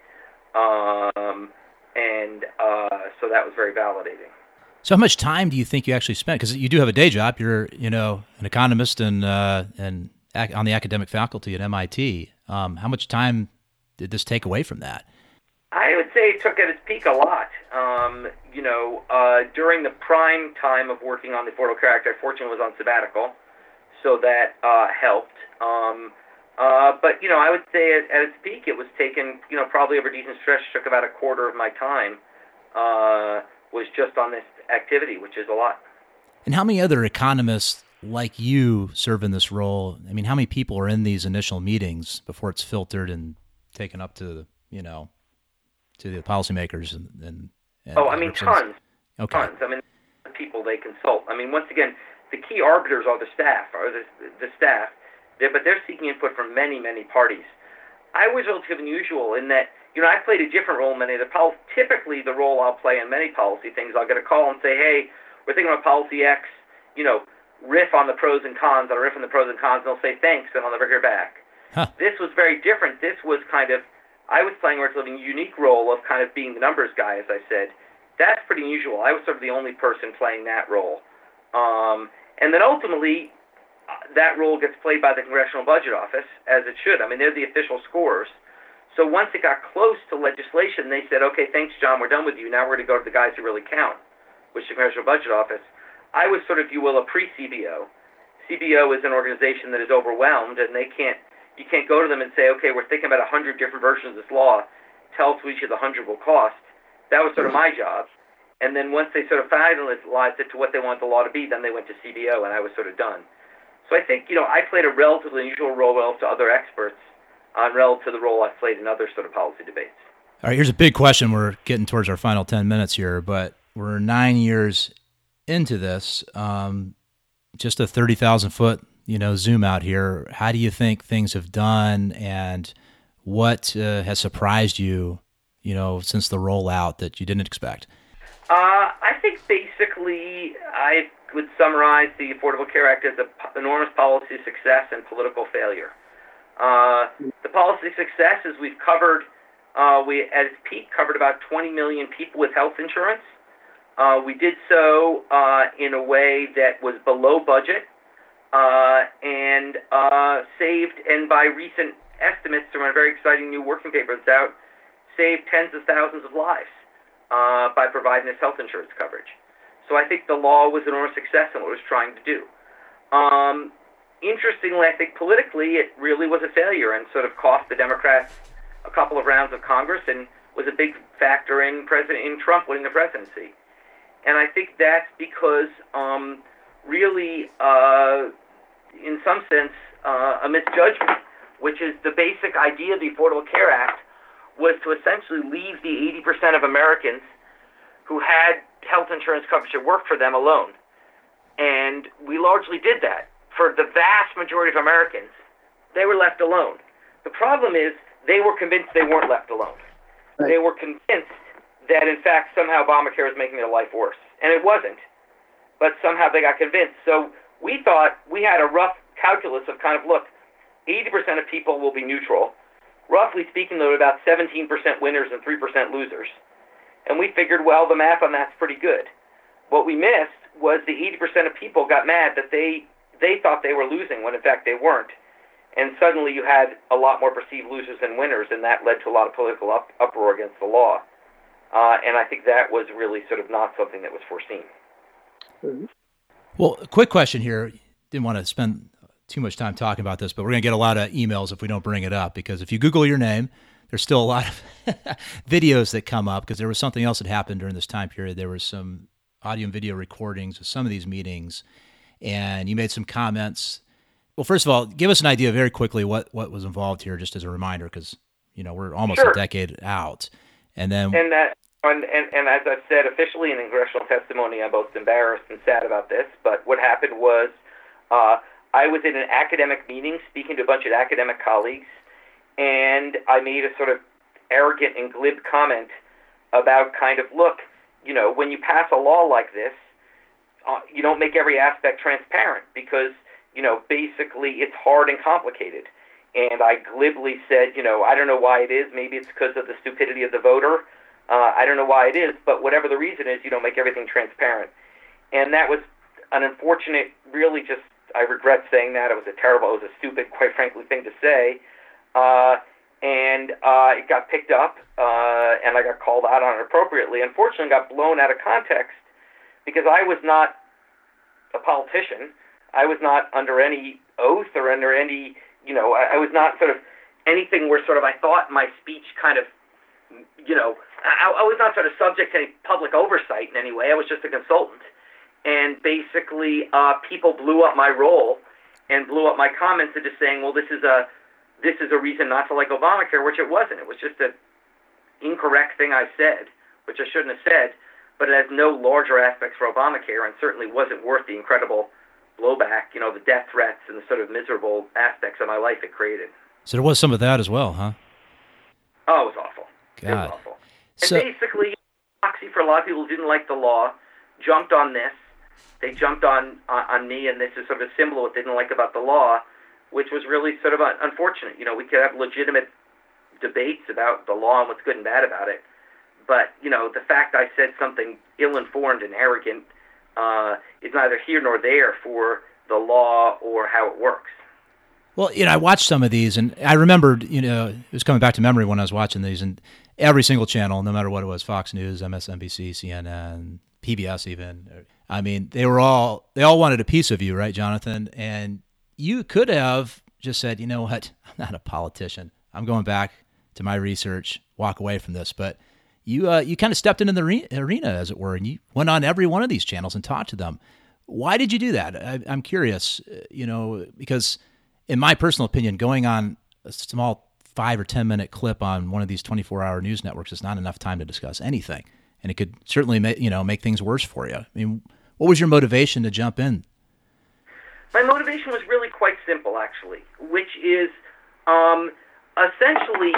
Um, and uh, so that was very validating. So, how much time do you think you actually spent? Because you do have a day job. You're, you know, an economist and uh, and on the academic faculty at MIT. Um, how much time did this take away from that? I would say it took at its peak a lot. Um, you know, uh, during the prime time of working on the Affordable character, Act, I fortunately was on sabbatical, so that uh, helped. Um, uh, but you know, I would say at, at its peak, it was taken, you know, probably over a decent stretch, took about a quarter of my time. Uh, was just on this activity, which is a lot. And how many other economists like you serve in this role? I mean, how many people are in these initial meetings before it's filtered and taken up to you know to the policymakers and, and, and oh, I mean, tons. Okay. Tons. I mean, people they consult. I mean, once again, the key arbiters are the staff, are the the staff. They're, but they're seeking input from many, many parties. I was relatively unusual in that, you know, I played a different role in many of the policies. Typically, the role I'll play in many policy things, I'll get a call and say, hey, we're thinking about policy X, you know, riff on the pros and cons, I'll riff on the pros and cons, and they'll say thanks, and I'll never hear back. Huh. This was very different. This was kind of, I was playing a relatively unique role of kind of being the numbers guy, as I said. That's pretty unusual. I was sort of the only person playing that role. Um, and then ultimately, that role gets played by the Congressional Budget Office, as it should. I mean, they're the official scorers. So once it got close to legislation, they said, okay, thanks, John, we're done with you. Now we're going to go to the guys who really count, which is the Congressional Budget Office. I was sort of, you will, a pre-CBO. CBO is an organization that is overwhelmed, and they can't, you can't go to them and say, okay, we're thinking about a hundred different versions of this law. Tell us which of the hundred will cost. That was sort of my job. And then once they sort of finalized it to what they want the law to be, then they went to CBO, and I was sort of done. So I think, you know, I played a relatively unusual role relative to other experts on relative to the role I've played in other sort of policy debates. All right, here's a big question. We're getting towards our final 10 minutes here, but we're nine years into this. Um, just a 30,000 foot, you know, zoom out here. How do you think things have done and what uh, has surprised you, you know, since the rollout that you didn't expect? Uh, I think basically I would summarize the Affordable Care Act as an enormous policy success and political failure. Uh, the policy success is we've covered, uh, we at its peak covered about 20 million people with health insurance. Uh, we did so uh, in a way that was below budget uh, and uh, saved, and by recent estimates from a very exciting new working paper that's out, saved tens of thousands of lives by providing this health insurance coverage. So I think the law was an enormous success in what it was trying to do. Um, interestingly, I think politically it really was a failure and sort of cost the Democrats a couple of rounds of Congress and was a big factor in President in Trump winning the presidency. And I think that's because um, really, uh, in some sense, uh, a misjudgment, which is the basic idea of the Affordable Care Act was to essentially leave the 80% of Americans who had health insurance coverage that worked for them alone. And we largely did that. For the vast majority of Americans, they were left alone. The problem is they were convinced they weren't left alone. Right. They were convinced that, in fact, somehow Obamacare was making their life worse. And it wasn't. But somehow they got convinced. So we thought we had a rough calculus of kind of look, 80% of people will be neutral. Roughly speaking, were about 17% winners and 3% losers. And we figured, well, the math on that's pretty good. What we missed was the 80% of people got mad that they they thought they were losing when in fact they weren't. And suddenly you had a lot more perceived losers than winners, and that led to a lot of political up, uproar against the law. Uh, and I think that was really sort of not something that was foreseen. Well, quick question here. Didn't want to spend too much time talking about this, but we're going to get a lot of emails if we don't bring it up because if you Google your name, there's still a lot of videos that come up because there was something else that happened during this time period. There was some audio and video recordings of some of these meetings, and you made some comments. Well, first of all, give us an idea very quickly what what was involved here, just as a reminder, because you know we're almost sure. a decade out, And then and that and, and, and as I've said officially in congressional testimony, I'm both embarrassed and sad about this. But what happened was, uh, I was in an academic meeting speaking to a bunch of academic colleagues, and I made a sort of arrogant and glib comment about kind of look, you know, when you pass a law like this, uh, you don't make every aspect transparent because you know basically it's hard and complicated. And I glibly said, you know, I don't know why it is. Maybe it's because of the stupidity of the voter. Uh, I don't know why it is, but whatever the reason is, you don't make everything transparent. And that was an unfortunate, really just, I regret saying that. It was a terrible, it was a stupid, quite frankly, thing to say. Uh, and uh, it got picked up, uh, and I got called out on it appropriately. Unfortunately, got blown out of context because I was not a politician. I was not under any oath or under any, you know, I, I was not sort of anything where sort of I thought my speech kind of, you know, I, I was not sort of subject to any public oversight in any way. I was just a consultant. And basically, uh, people blew up my role and blew up my comments into saying, well, this is a this is a reason not to like Obamacare, which it wasn't. It was just an incorrect thing I said, which I shouldn't have said, but it has no larger aspects for Obamacare and certainly wasn't worth the incredible blowback, you know, the death threats and the sort of miserable aspects of my life it created. So there was some of that as well, huh? Oh, it was awful. God. It was awful. And So- basically, Foxy, for a lot of people who didn't like the law, jumped on this. They jumped on, on on me, and this is sort of a symbol of what they didn't like about the law, which was really sort of un- unfortunate. You know, we could have legitimate debates about the law and what's good and bad about it, but you know, the fact I said something ill-informed and arrogant uh, is neither here nor there for the law or how it works. Well, you know, I watched some of these, and I remembered, you know, it was coming back to memory when I was watching these, and every single channel, no matter what it was, Fox News, MSNBC, CNN, PBS, even. I mean, they were all they all wanted a piece of you, right, Jonathan? And you could have just said, you know what, I'm not a politician. I'm going back to my research, walk away from this. But you uh, you kind of stepped into the re- arena, as it were, and you went on every one of these channels and talked to them. Why did you do that? I, I'm curious, uh, you know, because in my personal opinion, going on a small five or 10 minute clip on one of these 24 hour news networks is not enough time to discuss anything. And it could certainly make, you know, make things worse for you. I mean, what was your motivation to jump in? My motivation was really quite simple, actually, which is um, essentially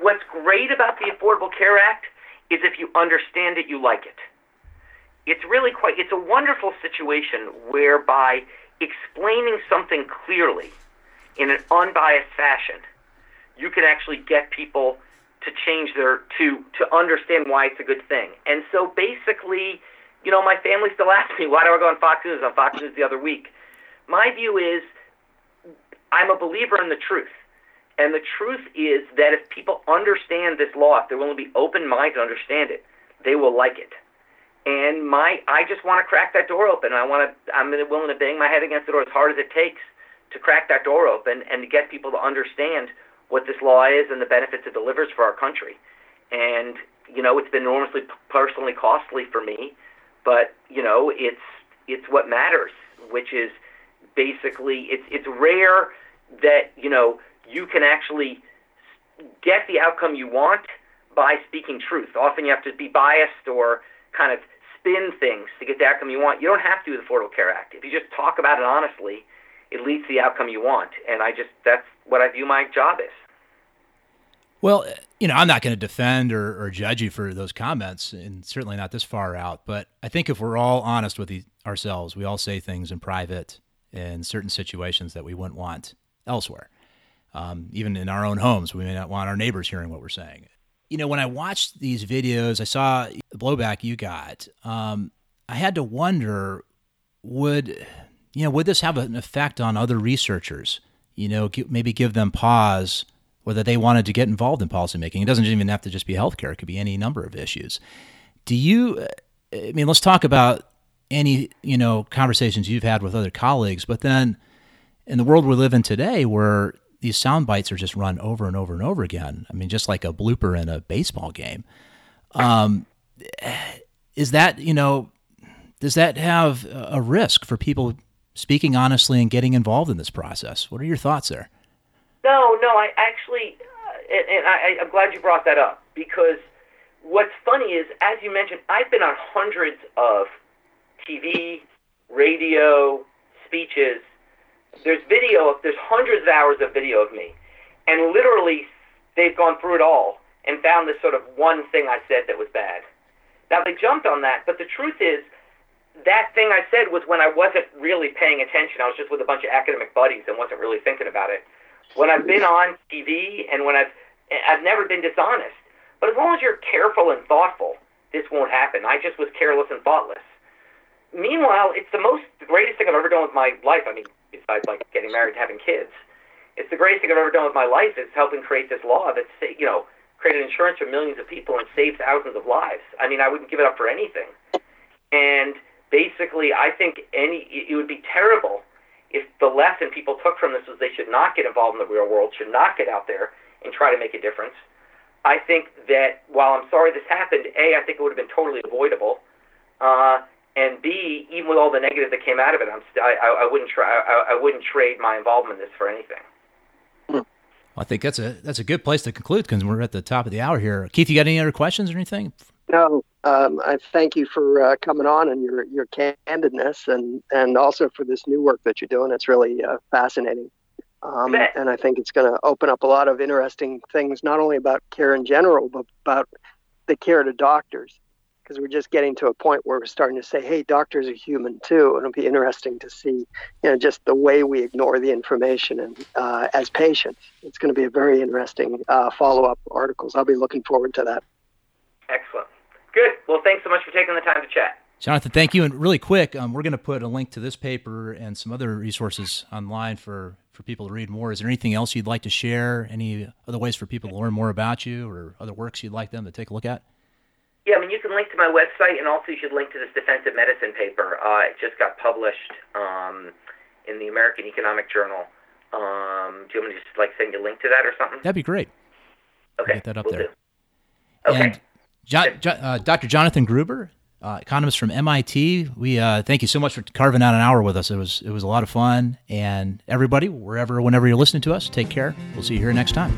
what's great about the Affordable Care Act is if you understand it, you like it. It's really quite, it's a wonderful situation whereby explaining something clearly in an unbiased fashion, you can actually get people to change their, to, to understand why it's a good thing. And so basically, you know, my family still asks me, why do I go on Fox News? On Fox News the other week. My view is I'm a believer in the truth. And the truth is that if people understand this law, if they're willing to be open minded to understand it, they will like it. And my, I just want to crack that door open. I want to, I'm willing to bang my head against the door as hard as it takes to crack that door open and to get people to understand what this law is and the benefits it delivers for our country. And you know, it's been enormously personally costly for me, but you know, it's it's what matters, which is basically it's it's rare that you know you can actually get the outcome you want by speaking truth. Often you have to be biased or kind of spin things to get the outcome you want. You don't have to with the Affordable Care Act. If you just talk about it honestly, it leads to the outcome you want. And I just that's what I view my job as. Well, you know, I'm not going to defend or, or, judge you for those comments, and certainly not this far out. But I think if we're all honest with ourselves, we all say things in private in certain situations that we wouldn't want elsewhere. Um, even in our own homes, we may not want our neighbors hearing what we're saying. You know, when I watched these videos, I saw the blowback you got. Um, I had to wonder, would you know, would this have an effect on other researchers? You know, maybe give them pause whether they wanted to get involved in policymaking. It doesn't even have to just be healthcare; it could be any number of issues. Do you? I mean, let's talk about any you know conversations you've had with other colleagues, but then in the world we live in today, where these sound bites are just run over and over and over again. I mean, just like a blooper in a baseball game. Um, is that you know? Does that have a risk for people speaking honestly and getting involved in this process? What are your thoughts there? No, no, I actually, uh, and, and I, I'm glad you brought that up because what's funny is, as you mentioned, I've been on hundreds of TV, radio, speeches. There's video. There's hundreds of hours of video of me, and literally, they've gone through it all and found this sort of one thing I said that was bad. Now they jumped on that, but the truth is, that thing I said was when I wasn't really paying attention. I was just with a bunch of academic buddies and wasn't really thinking about it. When I've been on TV and when I've I've never been dishonest. But as long as you're careful and thoughtful, this won't happen. I just was careless and thoughtless. Meanwhile, it's the most the greatest thing I've ever done with my life. I mean, besides like getting married and having kids, it's the greatest thing I've ever done with my life. Is helping create this law that's you know created insurance for millions of people and saved thousands of lives. I mean, I wouldn't give it up for anything. And basically, I think any it would be terrible if the lesson people took from this was they should not get involved in the real world, should not get out there and try to make a difference. I think that while I'm sorry this happened, A, I think it would have been totally avoidable. Uh, and B, even with all the negative that came out of it, I'm st- I, I wouldn't try. I, I wouldn't trade my involvement in this for anything. Well, I think that's a that's a good place to conclude because we're at the top of the hour here. Keith, you got any other questions or anything? No, um, I thank you for uh, coming on and your your candidness, and and also for this new work that you're doing. It's really uh, fascinating. Um, and I think it's going to open up a lot of interesting things, not only about care in general, but about the care to doctors. Because we're just getting to a point where we're starting to say, hey, doctors are human too. And it'll be interesting to see, you know, just the way we ignore the information and uh, as patients. It's going to be a very interesting uh, follow up articles. I'll be looking forward to that. Excellent. Good. Well, thanks so much for taking the time to chat. Jonathan, thank you. And really quick, um, we're going to put a link to this paper and some other resources online for, for people to read more. Is there anything else you'd like to share? Any other ways for people to learn more about you or other works you'd like them to take a look at? Yeah, I mean, you can link to my website, and also you should link to this defensive medicine paper. Uh, it just got published um, in the American Economic Journal. Um, do you want me to just like send you a link to that or something? That'd be great. Okay, get that up we'll there. Do. Okay. And jo- jo- uh, Dr. Jonathan Gruber, uh, economist from MIT. We uh, thank you so much for carving out an hour with us. It was it was a lot of fun. And everybody, wherever, whenever you're listening to us, take care. We'll see you here next time.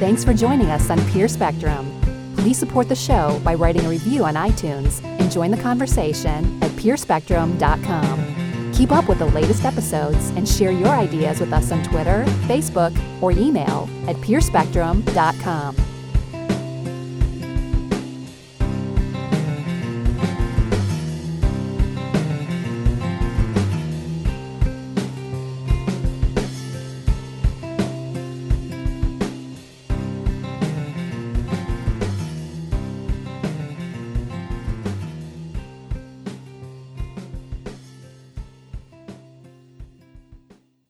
Thanks for joining us on Peer Spectrum. Please support the show by writing a review on iTunes and join the conversation at peerspectrum.com. Keep up with the latest episodes and share your ideas with us on Twitter, Facebook, or email at peerspectrum.com.